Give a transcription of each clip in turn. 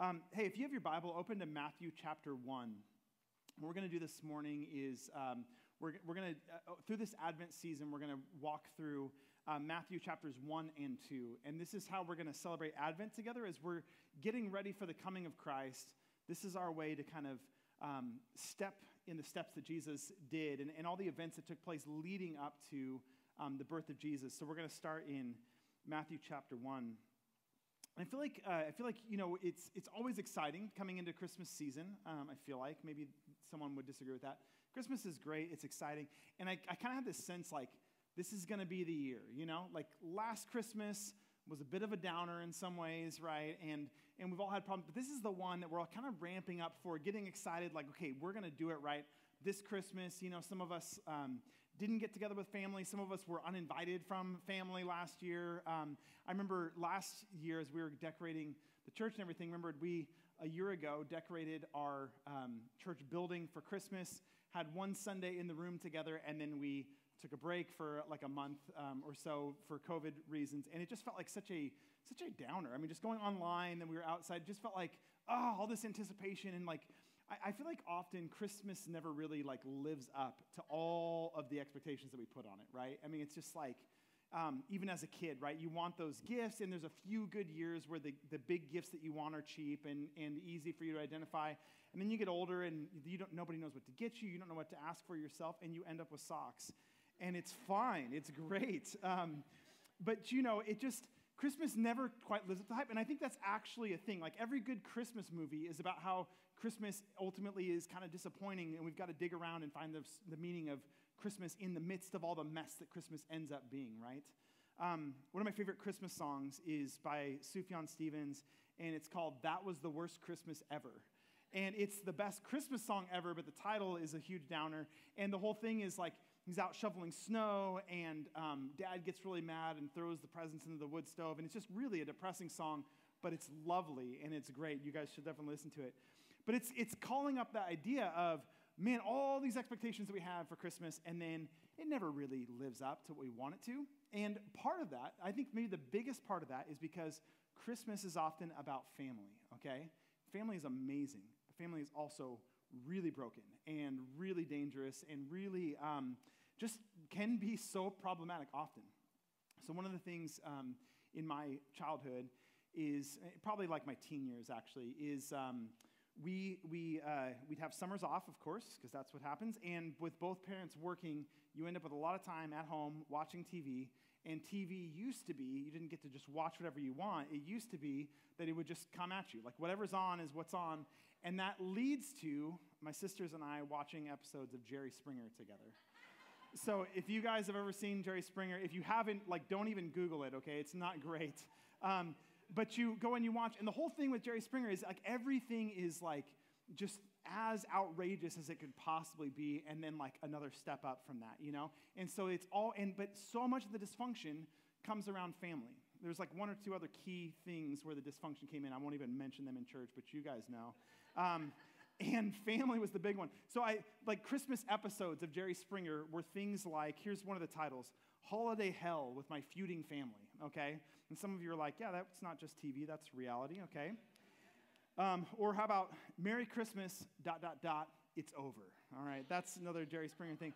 Um, hey, if you have your Bible, open to Matthew chapter 1. What we're going to do this morning is um, we're, we're going to, uh, through this Advent season, we're going to walk through uh, Matthew chapters 1 and 2. And this is how we're going to celebrate Advent together as we're getting ready for the coming of Christ. This is our way to kind of um, step in the steps that Jesus did and, and all the events that took place leading up to um, the birth of Jesus. So we're going to start in Matthew chapter 1. I feel like uh, I feel like you know it's it's always exciting coming into Christmas season. Um, I feel like maybe someone would disagree with that. Christmas is great; it's exciting, and I, I kind of have this sense like this is going to be the year. You know, like last Christmas was a bit of a downer in some ways, right? And and we've all had problems, but this is the one that we're all kind of ramping up for, getting excited. Like, okay, we're going to do it right this Christmas. You know, some of us. Um, didn't get together with family. Some of us were uninvited from family last year. Um, I remember last year as we were decorating the church and everything, remembered we, a year ago, decorated our um, church building for Christmas, had one Sunday in the room together, and then we took a break for like a month um, or so for COVID reasons. And it just felt like such a, such a downer. I mean, just going online, then we were outside, just felt like, oh, all this anticipation and like, I, feel like often Christmas never really like lives up to all of the expectations that we put on it, right? I mean, it's just like, um, even as a kid, right? You want those gifts, and there's a few good years where the, the big gifts that you want are cheap and, and easy for you to identify. And then you get older, and you don't, nobody knows what to get you. You don't know what to ask for yourself, and you end up with socks. And it's fine, it's great. Um, but you know, it just, Christmas never quite lives up to the hype. And I think that's actually a thing. Like every good Christmas movie is about how Christmas ultimately is kind of disappointing, and we've got to dig around and find the, the meaning of Christmas in the midst of all the mess that Christmas ends up being, right? Um, one of my favorite Christmas songs is by Sufjan Stevens, and it's called That Was the Worst Christmas Ever. And it's the best Christmas song ever, but the title is a huge downer. And the whole thing is like he's out shoveling snow, and um, dad gets really mad and throws the presents into the wood stove. And it's just really a depressing song, but it's lovely and it's great. You guys should definitely listen to it. But it's, it's calling up the idea of, man, all these expectations that we have for Christmas, and then it never really lives up to what we want it to. And part of that, I think maybe the biggest part of that is because Christmas is often about family, okay? Family is amazing. Family is also really broken and really dangerous and really um, just can be so problematic often. So, one of the things um, in my childhood is eh, probably like my teen years actually, is um, we, we, uh, we'd have summers off, of course, because that's what happens. And with both parents working, you end up with a lot of time at home watching TV. And TV used to be, you didn't get to just watch whatever you want. It used to be that it would just come at you. Like whatever's on is what's on. And that leads to my sisters and I watching episodes of Jerry Springer together. so if you guys have ever seen Jerry Springer, if you haven't, like, don't even Google it, okay? It's not great. Um, but you go and you watch, and the whole thing with Jerry Springer is like everything is like just as outrageous as it could possibly be, and then like another step up from that, you know? And so it's all, and but so much of the dysfunction comes around family. There's like one or two other key things where the dysfunction came in. I won't even mention them in church, but you guys know. Um, and family was the big one. So I like Christmas episodes of Jerry Springer were things like here's one of the titles: Holiday Hell with My Feuding Family. Okay, and some of you are like, yeah, that's not just TV, that's reality, okay? Um, or how about Merry Christmas, dot, dot, dot, it's over. All right, that's another Jerry Springer thing.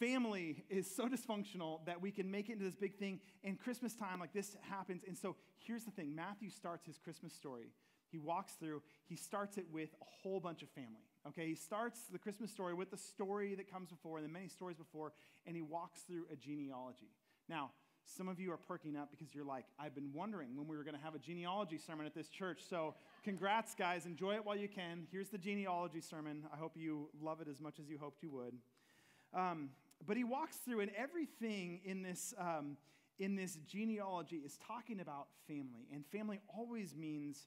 Family is so dysfunctional that we can make it into this big thing, and Christmas time, like this happens. And so here's the thing Matthew starts his Christmas story. He walks through, he starts it with a whole bunch of family. Okay, he starts the Christmas story with the story that comes before and the many stories before, and he walks through a genealogy. Now, some of you are perking up because you're like, I've been wondering when we were going to have a genealogy sermon at this church. So, congrats, guys. Enjoy it while you can. Here's the genealogy sermon. I hope you love it as much as you hoped you would. Um, but he walks through, and everything in this, um, in this genealogy is talking about family. And family always means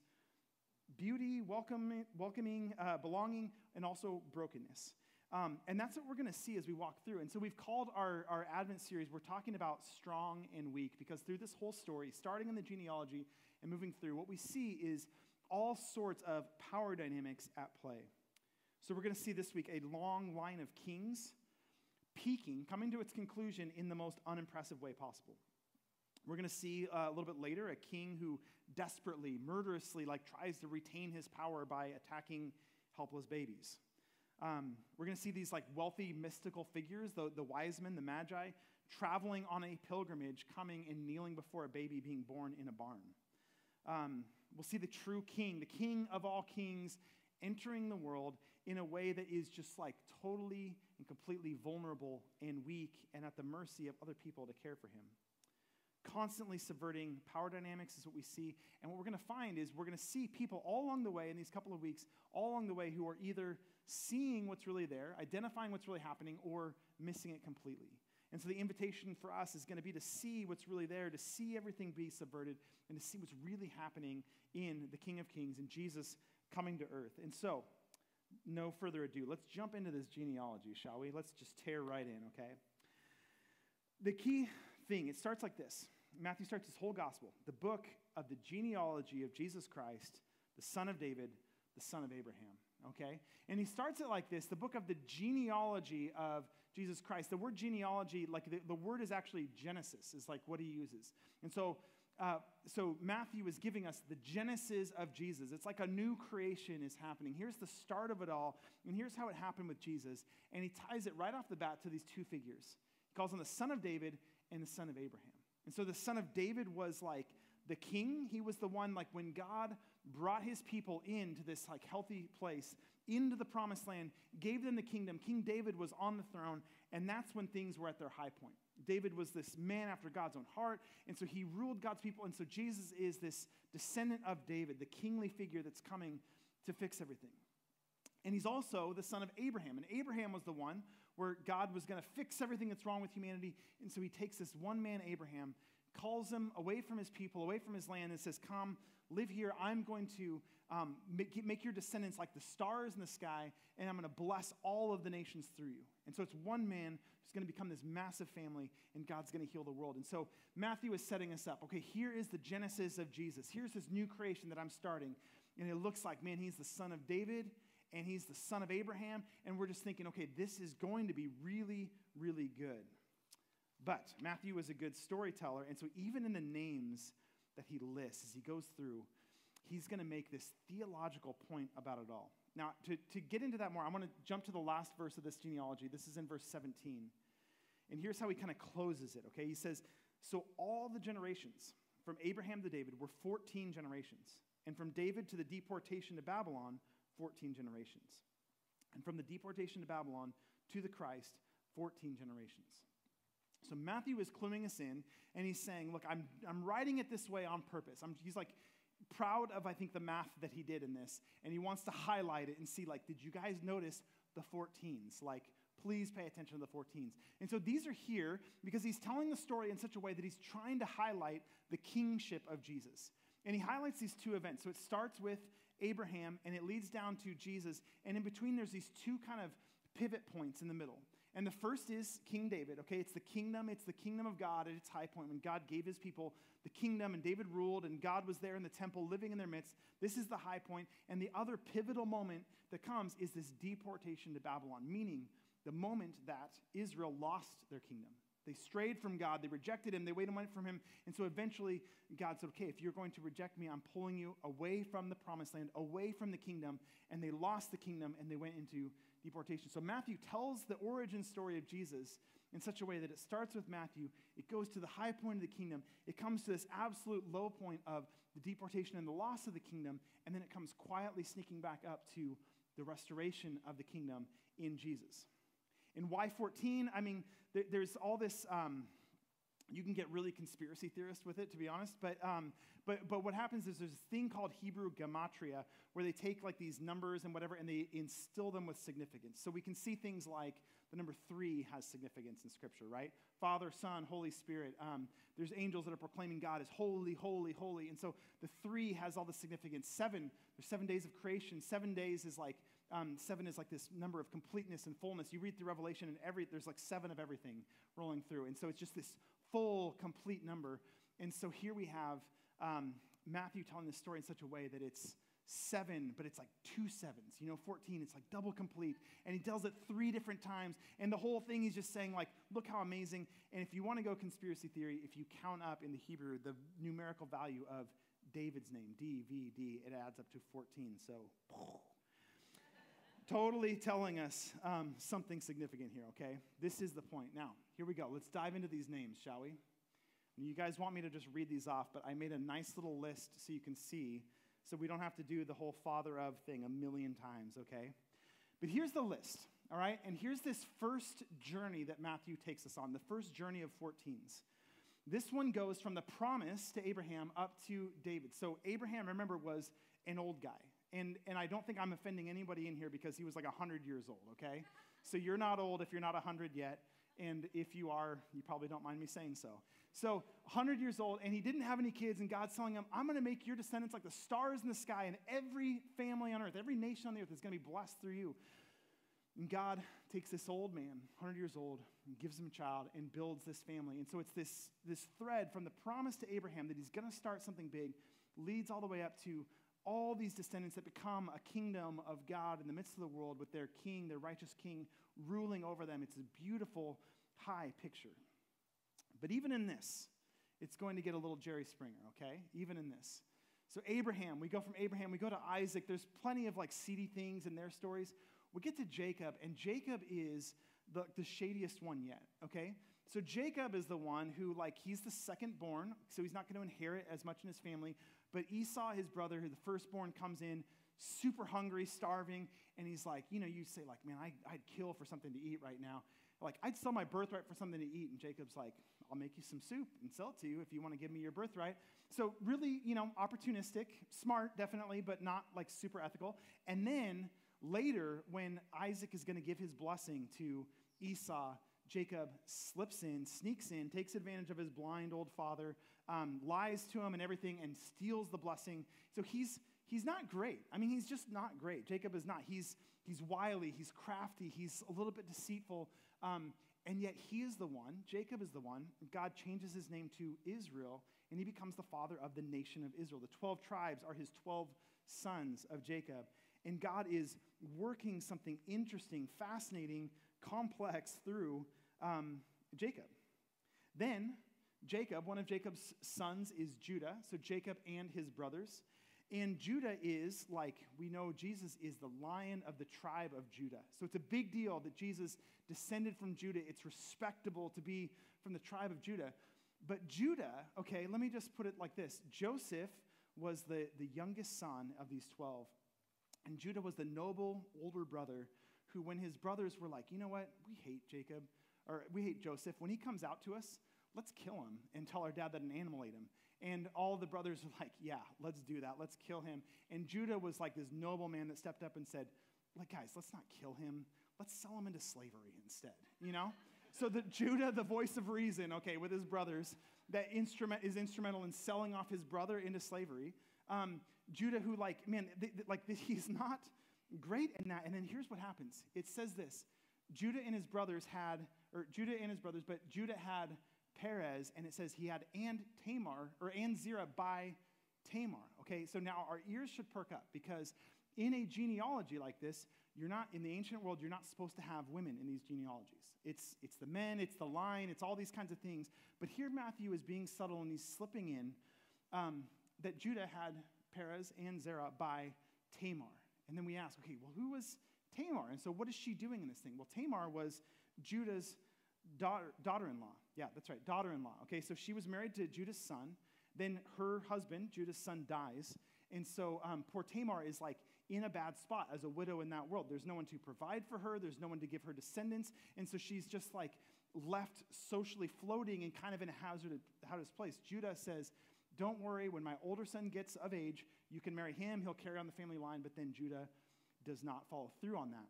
beauty, welcoming, welcoming uh, belonging, and also brokenness. Um, and that's what we're going to see as we walk through. And so we've called our, our Advent series, we're talking about strong and weak, because through this whole story, starting in the genealogy and moving through, what we see is all sorts of power dynamics at play. So we're going to see this week a long line of kings peaking, coming to its conclusion in the most unimpressive way possible. We're going to see uh, a little bit later a king who desperately, murderously, like tries to retain his power by attacking helpless babies. Um, we're going to see these like wealthy mystical figures, the, the wise men, the magi, traveling on a pilgrimage, coming and kneeling before a baby being born in a barn. Um, we'll see the true king, the king of all kings, entering the world in a way that is just like totally and completely vulnerable and weak and at the mercy of other people to care for him. Constantly subverting power dynamics is what we see. And what we're going to find is we're going to see people all along the way in these couple of weeks, all along the way, who are either seeing what's really there, identifying what's really happening, or missing it completely. And so the invitation for us is going to be to see what's really there, to see everything be subverted, and to see what's really happening in the King of Kings and Jesus coming to earth. And so, no further ado, let's jump into this genealogy, shall we? Let's just tear right in, okay? The key thing, it starts like this Matthew starts his whole gospel, the book of the genealogy of Jesus Christ, the son of David, the son of Abraham, okay? And he starts it like this the book of the genealogy of Jesus Christ. The word genealogy, like the, the word is actually Genesis, is like what he uses. And so uh, so Matthew is giving us the genesis of Jesus. It's like a new creation is happening. Here's the start of it all, and here's how it happened with Jesus. And he ties it right off the bat to these two figures. He calls him the son of David and the son of Abraham. And so the son of David was like the king. He was the one like when God brought his people into this like healthy place, into the promised land, gave them the kingdom. King David was on the throne, and that's when things were at their high point. David was this man after God's own heart, and so he ruled God's people. And so Jesus is this descendant of David, the kingly figure that's coming to fix everything. And he's also the son of Abraham. And Abraham was the one where God was going to fix everything that's wrong with humanity. And so he takes this one man, Abraham, calls him away from his people, away from his land, and says, Come, live here. I'm going to um, make, make your descendants like the stars in the sky, and I'm going to bless all of the nations through you. And so it's one man who's going to become this massive family, and God's going to heal the world. And so Matthew is setting us up. Okay, here is the genesis of Jesus. Here's this new creation that I'm starting. And it looks like, man, he's the son of David and he's the son of Abraham. And we're just thinking, okay, this is going to be really, really good. But Matthew is a good storyteller. And so even in the names that he lists as he goes through, he's going to make this theological point about it all. Now, to, to get into that more, I want to jump to the last verse of this genealogy. This is in verse 17. And here's how he kind of closes it, okay? He says, So all the generations from Abraham to David were 14 generations. And from David to the deportation to Babylon, 14 generations. And from the deportation to Babylon to the Christ, 14 generations. So Matthew is cluing us in, and he's saying, Look, I'm, I'm writing it this way on purpose. I'm, he's like, proud of, I think, the math that he did in this. And he wants to highlight it and see, like, did you guys notice the 14s? Like, please pay attention to the 14s. And so these are here because he's telling the story in such a way that he's trying to highlight the kingship of Jesus. And he highlights these two events. So it starts with Abraham and it leads down to Jesus. And in between, there's these two kind of pivot points in the middle. And the first is King David, okay? It's the kingdom, it's the kingdom of God at its high point when God gave his people the kingdom and David ruled and God was there in the temple living in their midst. This is the high point. And the other pivotal moment that comes is this deportation to Babylon, meaning the moment that Israel lost their kingdom. They strayed from God, they rejected him, they waited away from him. And so eventually God said, Okay, if you're going to reject me, I'm pulling you away from the promised land, away from the kingdom. And they lost the kingdom and they went into deportation. So Matthew tells the origin story of Jesus in such a way that it starts with Matthew, it goes to the high point of the kingdom, it comes to this absolute low point of the deportation and the loss of the kingdom, and then it comes quietly sneaking back up to the restoration of the kingdom in Jesus. In Y14, I mean, there, there's all this. Um, you can get really conspiracy theorist with it, to be honest. But, um, but, but what happens is there's this thing called Hebrew gematria, where they take like these numbers and whatever, and they instill them with significance. So we can see things like the number three has significance in Scripture, right? Father, Son, Holy Spirit. Um, there's angels that are proclaiming God as holy, holy, holy. And so the three has all the significance. Seven, there's seven days of creation. Seven days is like, um, seven is like this number of completeness and fullness. You read through Revelation, and every there's like seven of everything rolling through. And so it's just this full, complete number. And so here we have um, Matthew telling this story in such a way that it's seven, but it's like two sevens. You know, 14, it's like double complete. And he tells it three different times. And the whole thing, he's just saying, like, look how amazing. And if you want to go conspiracy theory, if you count up in the Hebrew the numerical value of David's name, D, V, D, it adds up to 14. So, totally telling us um, something significant here, okay? This is the point. Now, here we go. Let's dive into these names, shall we? You guys want me to just read these off, but I made a nice little list so you can see so we don't have to do the whole father of thing a million times, okay? But here's the list, all right? And here's this first journey that Matthew takes us on, the first journey of 14s. This one goes from the promise to Abraham up to David. So Abraham, remember, was an old guy. And, and I don't think I'm offending anybody in here because he was like 100 years old, okay? So you're not old if you're not 100 yet. And if you are, you probably don't mind me saying so. So, 100 years old, and he didn't have any kids, and God's telling him, I'm going to make your descendants like the stars in the sky, and every family on earth, every nation on the earth is going to be blessed through you. And God takes this old man, 100 years old, and gives him a child and builds this family. And so it's this, this thread from the promise to Abraham that he's going to start something big, leads all the way up to all these descendants that become a kingdom of God in the midst of the world with their king, their righteous king, ruling over them. It's a beautiful, high picture. But even in this, it's going to get a little Jerry Springer, okay? Even in this. So, Abraham, we go from Abraham, we go to Isaac. There's plenty of like seedy things in their stories. We get to Jacob, and Jacob is the, the shadiest one yet, okay? So, Jacob is the one who, like, he's the second born, so he's not going to inherit as much in his family. But Esau, his brother, the firstborn, comes in super hungry, starving, and he's like, you know, you say, like, man, I, I'd kill for something to eat right now. Like, I'd sell my birthright for something to eat. And Jacob's like, I'll make you some soup and sell it to you if you want to give me your birthright. So, really, you know, opportunistic, smart, definitely, but not like super ethical. And then later, when Isaac is going to give his blessing to Esau, Jacob slips in, sneaks in, takes advantage of his blind old father, um, lies to him and everything, and steals the blessing. So he's he's not great. I mean, he's just not great. Jacob is not. He's he's wily, he's crafty, he's a little bit deceitful. Um, and yet he is the one, Jacob is the one, God changes his name to Israel, and he becomes the father of the nation of Israel. The 12 tribes are his 12 sons of Jacob. And God is working something interesting, fascinating, complex through um, Jacob. Then, Jacob, one of Jacob's sons, is Judah. So, Jacob and his brothers. And Judah is, like we know, Jesus is the lion of the tribe of Judah. So it's a big deal that Jesus descended from Judah. It's respectable to be from the tribe of Judah. But Judah, okay, let me just put it like this Joseph was the, the youngest son of these 12. And Judah was the noble older brother who, when his brothers were like, you know what, we hate Jacob, or we hate Joseph, when he comes out to us, let's kill him and tell our dad that an animal ate him. And all the brothers are like, yeah, let's do that. Let's kill him. And Judah was like this noble man that stepped up and said, like, guys, let's not kill him. Let's sell him into slavery instead, you know? so that Judah, the voice of reason, okay, with his brothers, that instrument is instrumental in selling off his brother into slavery. Um, Judah, who like, man, th- th- like he's not great in that. And then here's what happens. It says this: Judah and his brothers had, or Judah and his brothers, but Judah had Perez, and it says he had and Tamar, or and Zerah by Tamar. Okay, so now our ears should perk up because in a genealogy like this, you're not, in the ancient world, you're not supposed to have women in these genealogies. It's, it's the men, it's the line, it's all these kinds of things. But here Matthew is being subtle and he's slipping in um, that Judah had Perez and Zerah by Tamar. And then we ask, okay, well, who was Tamar? And so what is she doing in this thing? Well, Tamar was Judah's daughter, daughter-in-law. Yeah, that's right, daughter-in-law. Okay, so she was married to Judah's son. Then her husband, Judah's son, dies. And so um, poor Tamar is like in a bad spot as a widow in that world. There's no one to provide for her, there's no one to give her descendants. And so she's just like left socially floating and kind of in a hazardous, hazardous place. Judah says, Don't worry, when my older son gets of age, you can marry him, he'll carry on the family line. But then Judah does not follow through on that.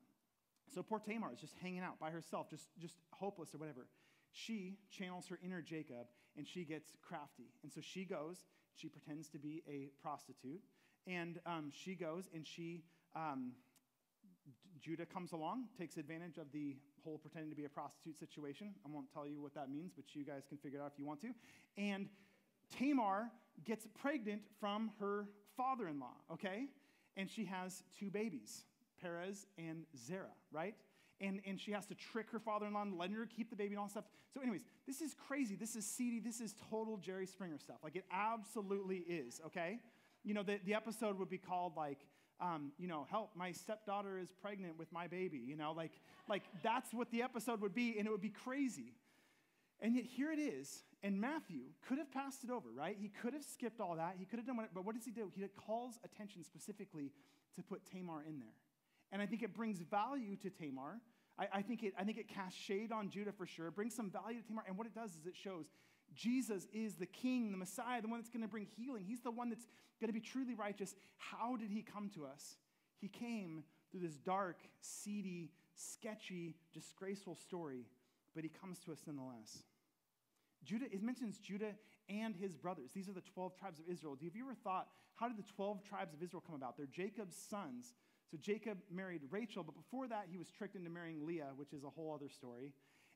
So poor Tamar is just hanging out by herself, just, just hopeless or whatever. She channels her inner Jacob and she gets crafty. And so she goes, she pretends to be a prostitute, and um, she goes and she, um, Judah comes along, takes advantage of the whole pretending to be a prostitute situation. I won't tell you what that means, but you guys can figure it out if you want to. And Tamar gets pregnant from her father in law, okay? and she has two babies, Perez and Zerah, right? And, and she has to trick her father in law and letting her keep the baby and all stuff. So, anyways, this is crazy. This is seedy. This is total Jerry Springer stuff. Like, it absolutely is, okay? You know, the, the episode would be called, like, um, you know, help, my stepdaughter is pregnant with my baby. You know, like, like that's what the episode would be, and it would be crazy. And yet here it is, and Matthew could have passed it over, right? He could have skipped all that. He could have done what, but what does he do? He calls attention specifically to put Tamar in there. And I think it brings value to Tamar. I, I, think it, I think it casts shade on Judah for sure. It brings some value to Tamar. And what it does is it shows Jesus is the king, the Messiah, the one that's going to bring healing. He's the one that's going to be truly righteous. How did he come to us? He came through this dark, seedy, sketchy, disgraceful story, but he comes to us nonetheless. Judah, it mentions Judah and his brothers. These are the 12 tribes of Israel. Have you ever thought, how did the 12 tribes of Israel come about? They're Jacob's sons. So Jacob married Rachel, but before that, he was tricked into marrying Leah, which is a whole other story.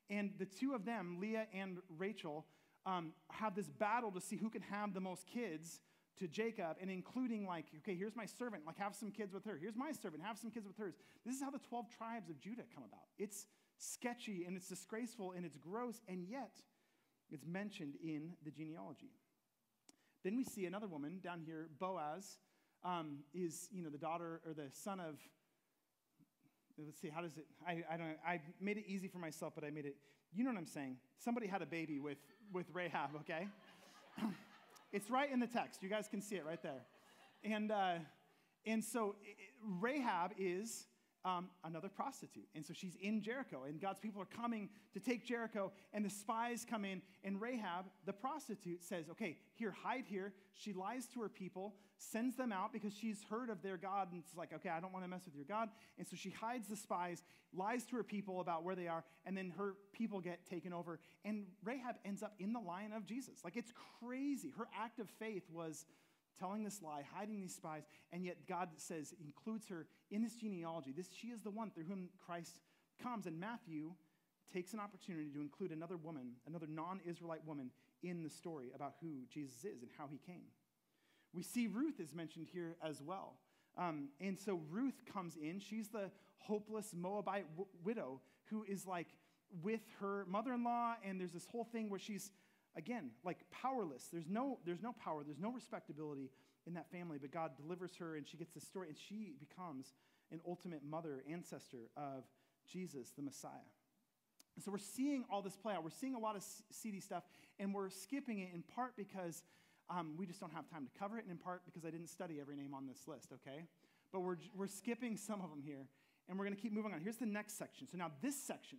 And the two of them, Leah and Rachel, um, have this battle to see who can have the most kids to Jacob, and including, like, okay, here's my servant, like, have some kids with her. Here's my servant, have some kids with hers. This is how the 12 tribes of Judah come about. It's sketchy and it's disgraceful and it's gross, and yet it's mentioned in the genealogy. Then we see another woman down here, Boaz, um, is, you know, the daughter or the son of, let's see, how does it, I, I don't I made it easy for myself, but I made it, you know what I'm saying? Somebody had a baby with, with Rahab, okay? it's right in the text. You guys can see it right there. And, uh, and so Rahab is um, another prostitute. And so she's in Jericho, and God's people are coming to take Jericho, and the spies come in, and Rahab, the prostitute, says, Okay, here, hide here. She lies to her people, sends them out because she's heard of their God, and it's like, Okay, I don't want to mess with your God. And so she hides the spies, lies to her people about where they are, and then her people get taken over. And Rahab ends up in the line of Jesus. Like, it's crazy. Her act of faith was telling this lie, hiding these spies, and yet God says, includes her in this genealogy. This, she is the one through whom Christ comes. And Matthew takes an opportunity to include another woman, another non Israelite woman, in the story about who Jesus is and how he came. We see Ruth is mentioned here as well. Um, and so Ruth comes in. She's the hopeless Moabite w- widow who is like with her mother in law, and there's this whole thing where she's again, like powerless. There's no, there's no power, there's no respectability in that family, but God delivers her and she gets this story and she becomes an ultimate mother, ancestor of Jesus, the Messiah. So we're seeing all this play out. We're seeing a lot of seedy stuff, and we're skipping it in part because um, we just don't have time to cover it, and in part because I didn't study every name on this list, okay? But we're, we're skipping some of them here, and we're going to keep moving on. Here's the next section. So now this section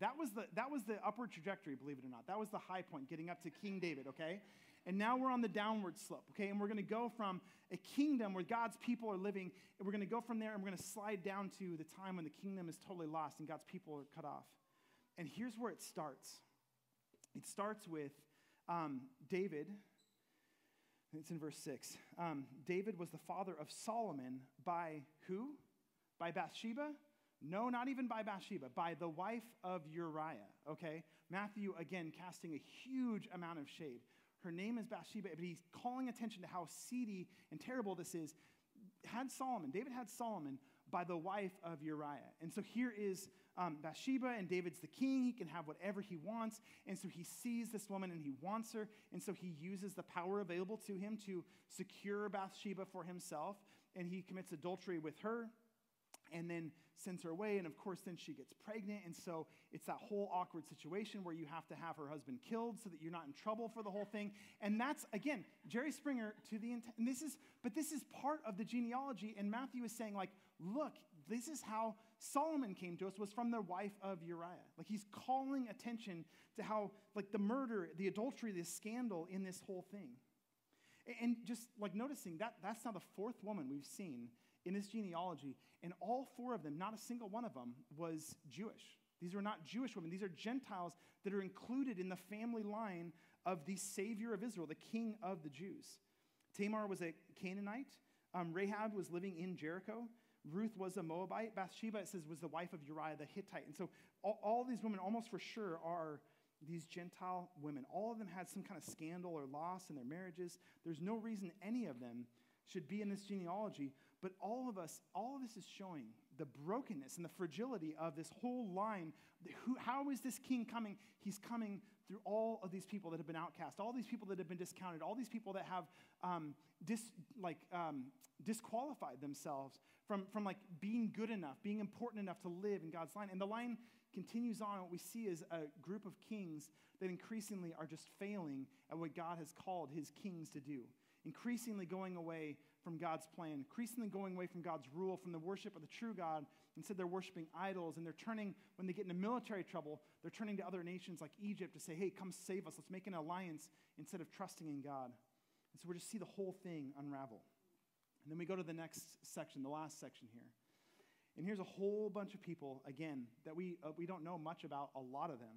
that was, the, that was the upward trajectory, believe it or not. That was the high point, getting up to King David, okay? And now we're on the downward slope, okay? And we're going to go from a kingdom where God's people are living, and we're going to go from there and we're going to slide down to the time when the kingdom is totally lost and God's people are cut off. And here's where it starts it starts with um, David. It's in verse 6. Um, David was the father of Solomon by who? By Bathsheba? No, not even by Bathsheba, by the wife of Uriah, okay? Matthew, again, casting a huge amount of shade. Her name is Bathsheba, but he's calling attention to how seedy and terrible this is. Had Solomon, David had Solomon by the wife of Uriah. And so here is um, Bathsheba, and David's the king. He can have whatever he wants. And so he sees this woman and he wants her. And so he uses the power available to him to secure Bathsheba for himself. And he commits adultery with her and then sends her away. And of course, then she gets pregnant. And so it's that whole awkward situation where you have to have her husband killed so that you're not in trouble for the whole thing. And that's, again, Jerry Springer to the intent. And this is, but this is part of the genealogy. And Matthew is saying, like, look, this is how Solomon came to us, was from the wife of Uriah. Like, he's calling attention to how, like, the murder, the adultery, the scandal in this whole thing. And just like noticing that that's now the fourth woman we've seen in this genealogy, and all four of them, not a single one of them, was Jewish. These were not Jewish women, these are Gentiles that are included in the family line of the Savior of Israel, the King of the Jews. Tamar was a Canaanite, um, Rahab was living in Jericho. Ruth was a Moabite. Bathsheba, it says, was the wife of Uriah the Hittite. And so all, all these women, almost for sure, are these Gentile women. All of them had some kind of scandal or loss in their marriages. There's no reason any of them should be in this genealogy. But all of us, all of this is showing the brokenness and the fragility of this whole line. Who, how is this king coming? He's coming through all of these people that have been outcast, all these people that have been discounted, all these people that have um, dis, like, um, disqualified themselves from, from like being good enough, being important enough to live in God's line. And the line continues on. What we see is a group of kings that increasingly are just failing at what God has called his kings to do, increasingly going away from God's plan, increasingly going away from God's rule, from the worship of the true God. Instead, they're worshiping idols, and they're turning, when they get into military trouble, they're turning to other nations like Egypt to say, hey, come save us. Let's make an alliance instead of trusting in God. And so we just see the whole thing unravel. And then we go to the next section, the last section here. And here's a whole bunch of people, again, that we, uh, we don't know much about, a lot of them.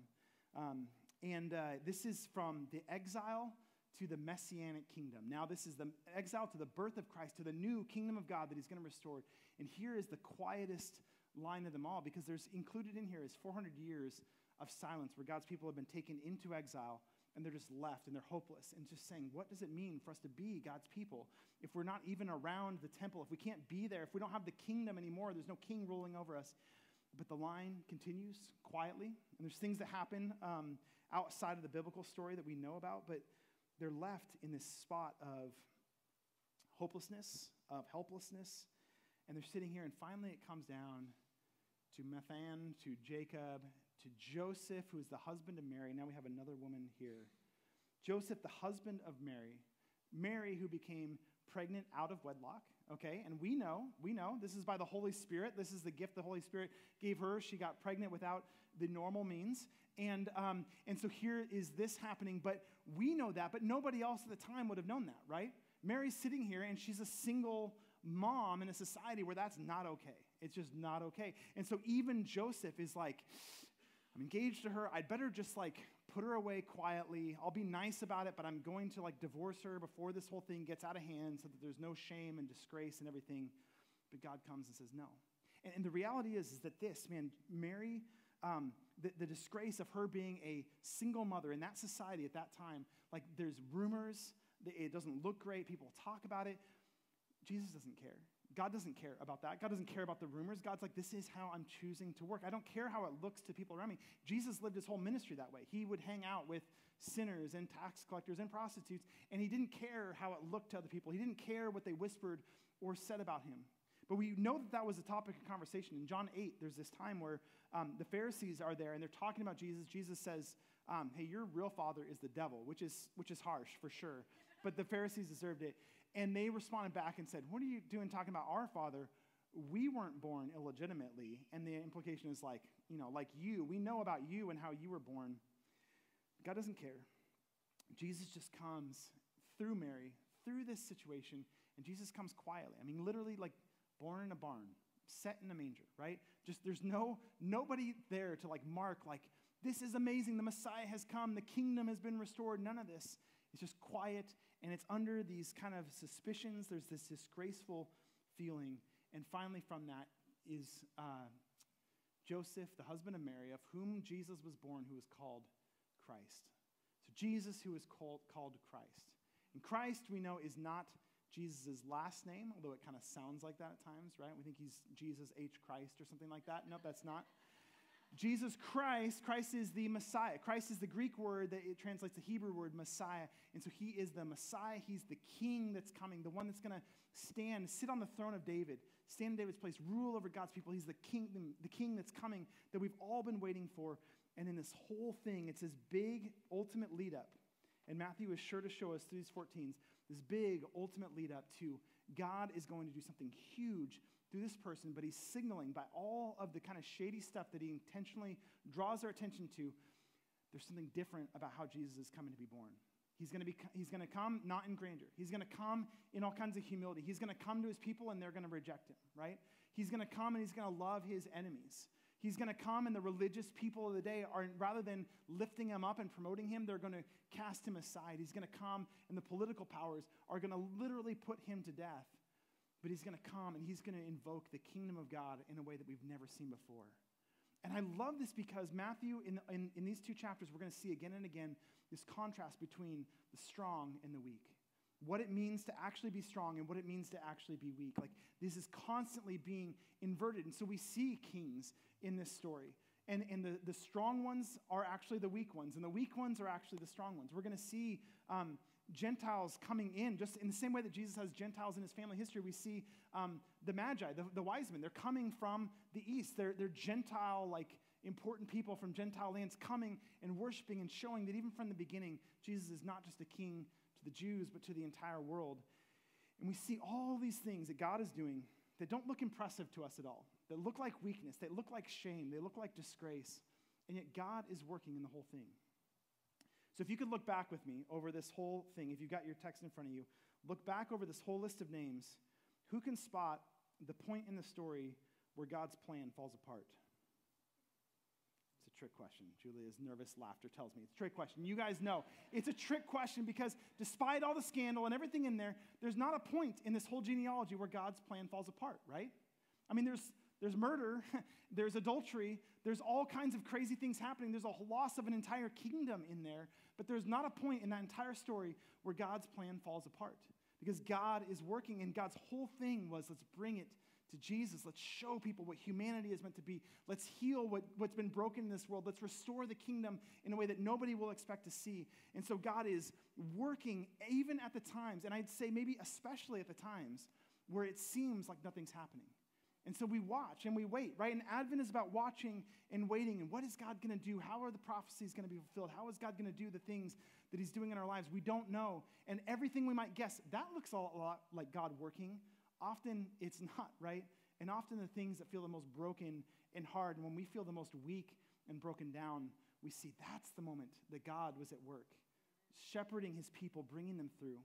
Um, and uh, this is from the exile to the messianic kingdom. Now, this is the exile to the birth of Christ, to the new kingdom of God that he's going to restore. And here is the quietest line of them all because there's included in here is 400 years of silence where God's people have been taken into exile and they're just left and they're hopeless and just saying, what does it mean for us to be God's people if we're not even around the temple, if we can't be there, if we don't have the kingdom anymore, there's no king ruling over us. But the line continues quietly, and there's things that happen um, outside of the biblical story that we know about, but they're left in this spot of hopelessness, of helplessness, and they're sitting here, and finally it comes down to Matthan, to Jacob, to Joseph, who is the husband of Mary. Now we have another woman here. Joseph, the husband of Mary. Mary, who became pregnant out of wedlock, okay? And we know, we know, this is by the Holy Spirit. This is the gift the Holy Spirit gave her. She got pregnant without the normal means. And, um, and so here is this happening, but we know that, but nobody else at the time would have known that, right? Mary's sitting here and she's a single mom in a society where that's not okay. It's just not okay. And so even Joseph is like, I'm engaged to her. I'd better just like put her away quietly. I'll be nice about it, but I'm going to like divorce her before this whole thing gets out of hand so that there's no shame and disgrace and everything. But God comes and says no. And, and the reality is, is that this, man, Mary, um, the, the disgrace of her being a single mother in that society at that time, like there's rumors, it doesn't look great, people talk about it. Jesus doesn't care. God doesn't care about that. God doesn't care about the rumors. God's like, this is how I'm choosing to work. I don't care how it looks to people around me. Jesus lived his whole ministry that way. He would hang out with sinners and tax collectors and prostitutes, and he didn't care how it looked to other people. He didn't care what they whispered or said about him. But we know that that was a topic of conversation. In John 8, there's this time where um, the Pharisees are there and they're talking about Jesus. Jesus says, um, Hey, your real father is the devil, which is, which is harsh for sure. But the Pharisees deserved it. And they responded back and said, What are you doing talking about our father? We weren't born illegitimately. And the implication is like, you know, like you. We know about you and how you were born. God doesn't care. Jesus just comes through Mary, through this situation, and Jesus comes quietly. I mean, literally, like born in a barn, set in a manger, right? Just there's no nobody there to like mark like this is amazing. The Messiah has come. The kingdom has been restored. None of this. It's just quiet and it's under these kind of suspicions. There's this disgraceful feeling. And finally, from that is uh, Joseph, the husband of Mary, of whom Jesus was born, who was called Christ. So, Jesus, who is called, called Christ. And Christ, we know, is not Jesus' last name, although it kind of sounds like that at times, right? We think he's Jesus H. Christ or something like that. No, that's not. Jesus Christ, Christ is the Messiah. Christ is the Greek word that it translates the Hebrew word Messiah. And so he is the Messiah. He's the king that's coming, the one that's going to stand, sit on the throne of David, stand in David's place, rule over God's people. He's the king, the king that's coming that we've all been waiting for. And in this whole thing, it's this big ultimate lead up. And Matthew is sure to show us through these 14s this big ultimate lead up to God is going to do something huge through this person, but he's signaling by all of the kind of shady stuff that he intentionally draws our attention to, there's something different about how Jesus is coming to be born. He's going to, be, he's going to come not in grandeur. He's going to come in all kinds of humility. He's going to come to his people and they're going to reject him, right? He's going to come and he's going to love his enemies. He's going to come and the religious people of the day are, rather than lifting him up and promoting him, they're going to cast him aside. He's going to come and the political powers are going to literally put him to death but he's going to come and he's going to invoke the kingdom of God in a way that we've never seen before. And I love this because Matthew, in, in, in these two chapters, we're going to see again and again this contrast between the strong and the weak. what it means to actually be strong and what it means to actually be weak. Like this is constantly being inverted. And so we see kings in this story. And, and the, the strong ones are actually the weak ones, and the weak ones are actually the strong ones. We're going to see um, Gentiles coming in, just in the same way that Jesus has Gentiles in his family history. We see um, the Magi, the, the wise men, they're coming from the east. They're, they're Gentile, like important people from Gentile lands coming and worshiping and showing that even from the beginning, Jesus is not just a king to the Jews, but to the entire world. And we see all these things that God is doing that don't look impressive to us at all, that look like weakness, that look like shame, they look like disgrace, and yet God is working in the whole thing. So if you could look back with me over this whole thing, if you've got your text in front of you, look back over this whole list of names. Who can spot the point in the story where God's plan falls apart? It's a trick question. Julia's nervous laughter tells me it's a trick question. You guys know it's a trick question because despite all the scandal and everything in there, there's not a point in this whole genealogy where God's plan falls apart, right? I mean, there's, there's murder, there's adultery, there's all kinds of crazy things happening. There's a loss of an entire kingdom in there, but there's not a point in that entire story where God's plan falls apart because God is working, and God's whole thing was let's bring it to Jesus. Let's show people what humanity is meant to be. Let's heal what, what's been broken in this world. Let's restore the kingdom in a way that nobody will expect to see. And so God is working even at the times, and I'd say maybe especially at the times where it seems like nothing's happening. And so we watch and we wait, right? And Advent is about watching and waiting. And what is God going to do? How are the prophecies going to be fulfilled? How is God going to do the things that He's doing in our lives? We don't know. And everything we might guess, that looks a lot like God working often it's not, right? And often the things that feel the most broken and hard, and when we feel the most weak and broken down, we see that's the moment that God was at work, shepherding his people, bringing them through.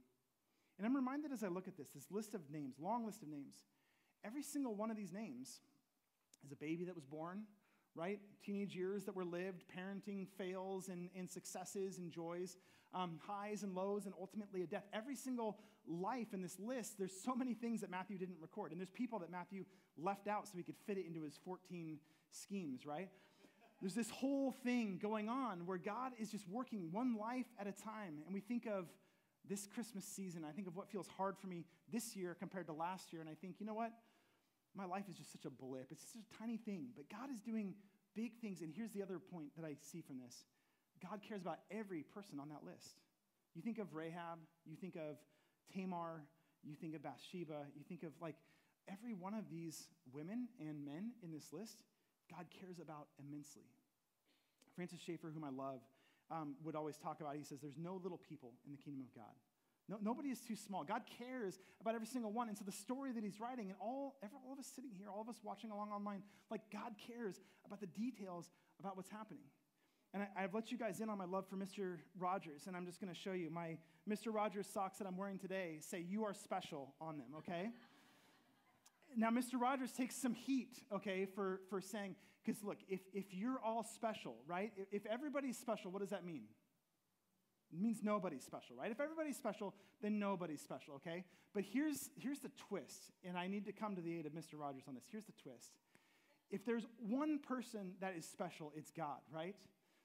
And I'm reminded as I look at this, this list of names, long list of names, every single one of these names is a baby that was born, right? Teenage years that were lived, parenting fails and, and successes and joys, um, highs and lows, and ultimately a death. Every single life in this list, there's so many things that Matthew didn't record. And there's people that Matthew left out so he could fit it into his 14 schemes, right? There's this whole thing going on where God is just working one life at a time. And we think of this Christmas season, I think of what feels hard for me this year compared to last year, and I think, you know what? My life is just such a blip. It's just a tiny thing, but God is doing big things. And here's the other point that I see from this God cares about every person on that list. You think of Rahab, you think of Tamar, you think of Bathsheba, you think of like every one of these women and men in this list, God cares about immensely. Francis Schaeffer, whom I love, um, would always talk about, he says, there's no little people in the kingdom of God. No, nobody is too small. God cares about every single one. And so the story that he's writing, and all, every, all of us sitting here, all of us watching along online, like God cares about the details about what's happening. And I, have let you guys in on my love for Mr. Rogers, and I'm just going to show you. My Mr. Rogers socks that I'm wearing today say, You are special on them, okay? now, Mr. Rogers takes some heat, okay, for, for saying, because look, if, if you're all special, right? If, if everybody's special, what does that mean? It means nobody's special, right? If everybody's special, then nobody's special, okay? But here's, here's the twist, and I need to come to the aid of Mr. Rogers on this. Here's the twist. If there's one person that is special, it's God, right?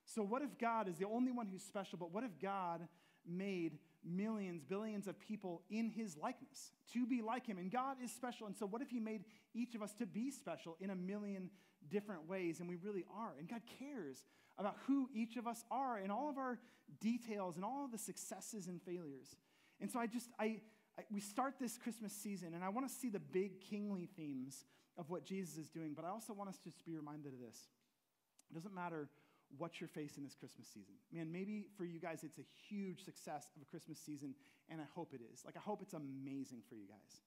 So, what if God is the only one who's special, but what if God made millions, billions of people in his likeness to be like him? And God is special. And so, what if he made each of us to be special in a million different ways? And we really are. And God cares about who each of us are and all of our details and all of the successes and failures. And so, I just, I, I we start this Christmas season, and I want to see the big kingly themes of what Jesus is doing, but I also want us to just be reminded of this. It doesn't matter what you're facing this Christmas season. Man, maybe for you guys it's a huge success of a Christmas season, and I hope it is. Like, I hope it's amazing for you guys.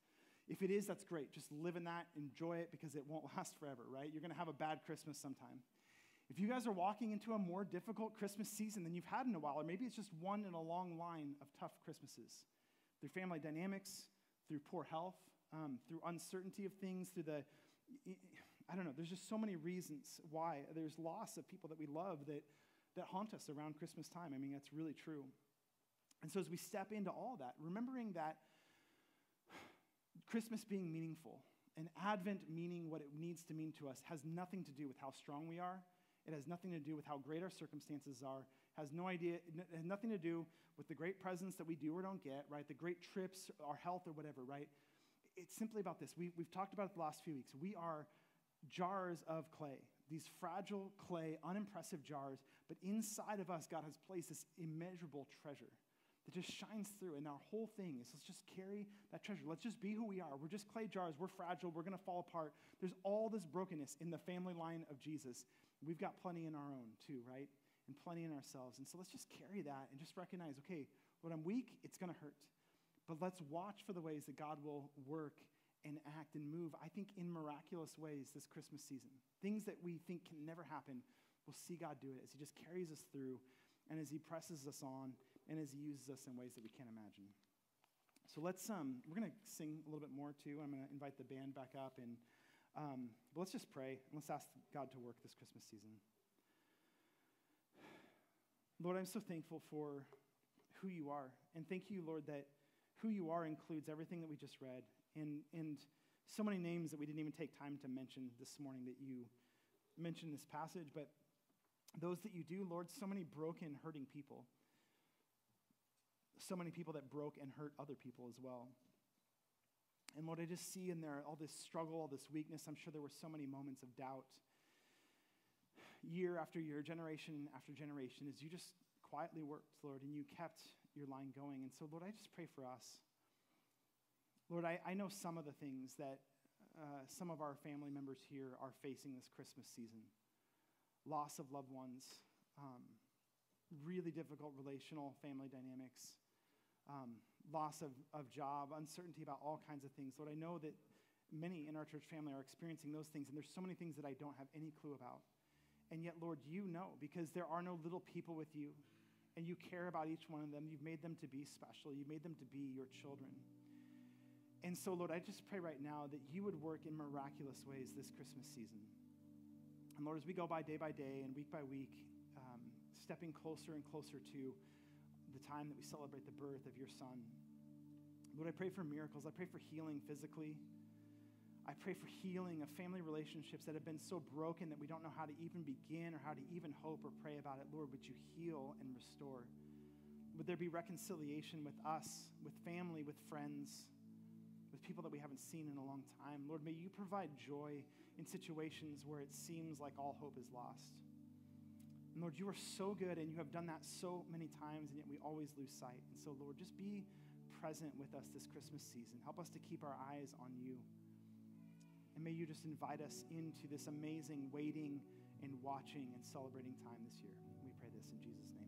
If it is, that's great. Just live in that, enjoy it, because it won't last forever, right? You're gonna have a bad Christmas sometime. If you guys are walking into a more difficult Christmas season than you've had in a while, or maybe it's just one in a long line of tough Christmases, through family dynamics, through poor health, um, through uncertainty of things, through the I don't know, there's just so many reasons why. There's loss of people that we love that, that haunt us around Christmas time. I mean, that's really true. And so as we step into all that, remembering that Christmas being meaningful and Advent meaning what it needs to mean to us has nothing to do with how strong we are. It has nothing to do with how great our circumstances are. has no idea, has nothing to do with the great presents that we do or don't get, right? The great trips, our health, or whatever, right? It's simply about this. We, we've talked about it the last few weeks. We are jars of clay, these fragile clay, unimpressive jars, but inside of us, God has placed this immeasurable treasure that just shines through. And our whole thing is let's just carry that treasure. Let's just be who we are. We're just clay jars. We're fragile. We're going to fall apart. There's all this brokenness in the family line of Jesus. We've got plenty in our own, too, right? And plenty in ourselves. And so let's just carry that and just recognize okay, when I'm weak, it's going to hurt. But let's watch for the ways that God will work and act and move, I think, in miraculous ways this Christmas season. Things that we think can never happen, we'll see God do it as He just carries us through and as He presses us on and as He uses us in ways that we can't imagine. So let's, um, we're going to sing a little bit more too. I'm going to invite the band back up and um, but let's just pray and let's ask God to work this Christmas season. Lord, I'm so thankful for who you are. And thank you, Lord, that who you are includes everything that we just read and, and so many names that we didn't even take time to mention this morning that you mentioned this passage. But those that you do, Lord, so many broken, hurting people. So many people that broke and hurt other people as well. And Lord, I just see in there all this struggle, all this weakness. I'm sure there were so many moments of doubt year after year, generation after generation, as you just quietly worked, Lord, and you kept your line going. And so, Lord, I just pray for us. Lord, I, I know some of the things that uh, some of our family members here are facing this Christmas season loss of loved ones, um, really difficult relational family dynamics, um, loss of, of job, uncertainty about all kinds of things. Lord, I know that many in our church family are experiencing those things, and there's so many things that I don't have any clue about. And yet, Lord, you know, because there are no little people with you, and you care about each one of them. You've made them to be special, you've made them to be your children. And so, Lord, I just pray right now that you would work in miraculous ways this Christmas season. And Lord, as we go by day by day and week by week, um, stepping closer and closer to the time that we celebrate the birth of your Son, Lord, I pray for miracles. I pray for healing physically. I pray for healing of family relationships that have been so broken that we don't know how to even begin or how to even hope or pray about it. Lord, would you heal and restore? Would there be reconciliation with us, with family, with friends? with people that we haven't seen in a long time. Lord, may you provide joy in situations where it seems like all hope is lost. And Lord, you are so good and you have done that so many times, and yet we always lose sight. And so, Lord, just be present with us this Christmas season. Help us to keep our eyes on you. And may you just invite us into this amazing waiting and watching and celebrating time this year. We pray this in Jesus' name.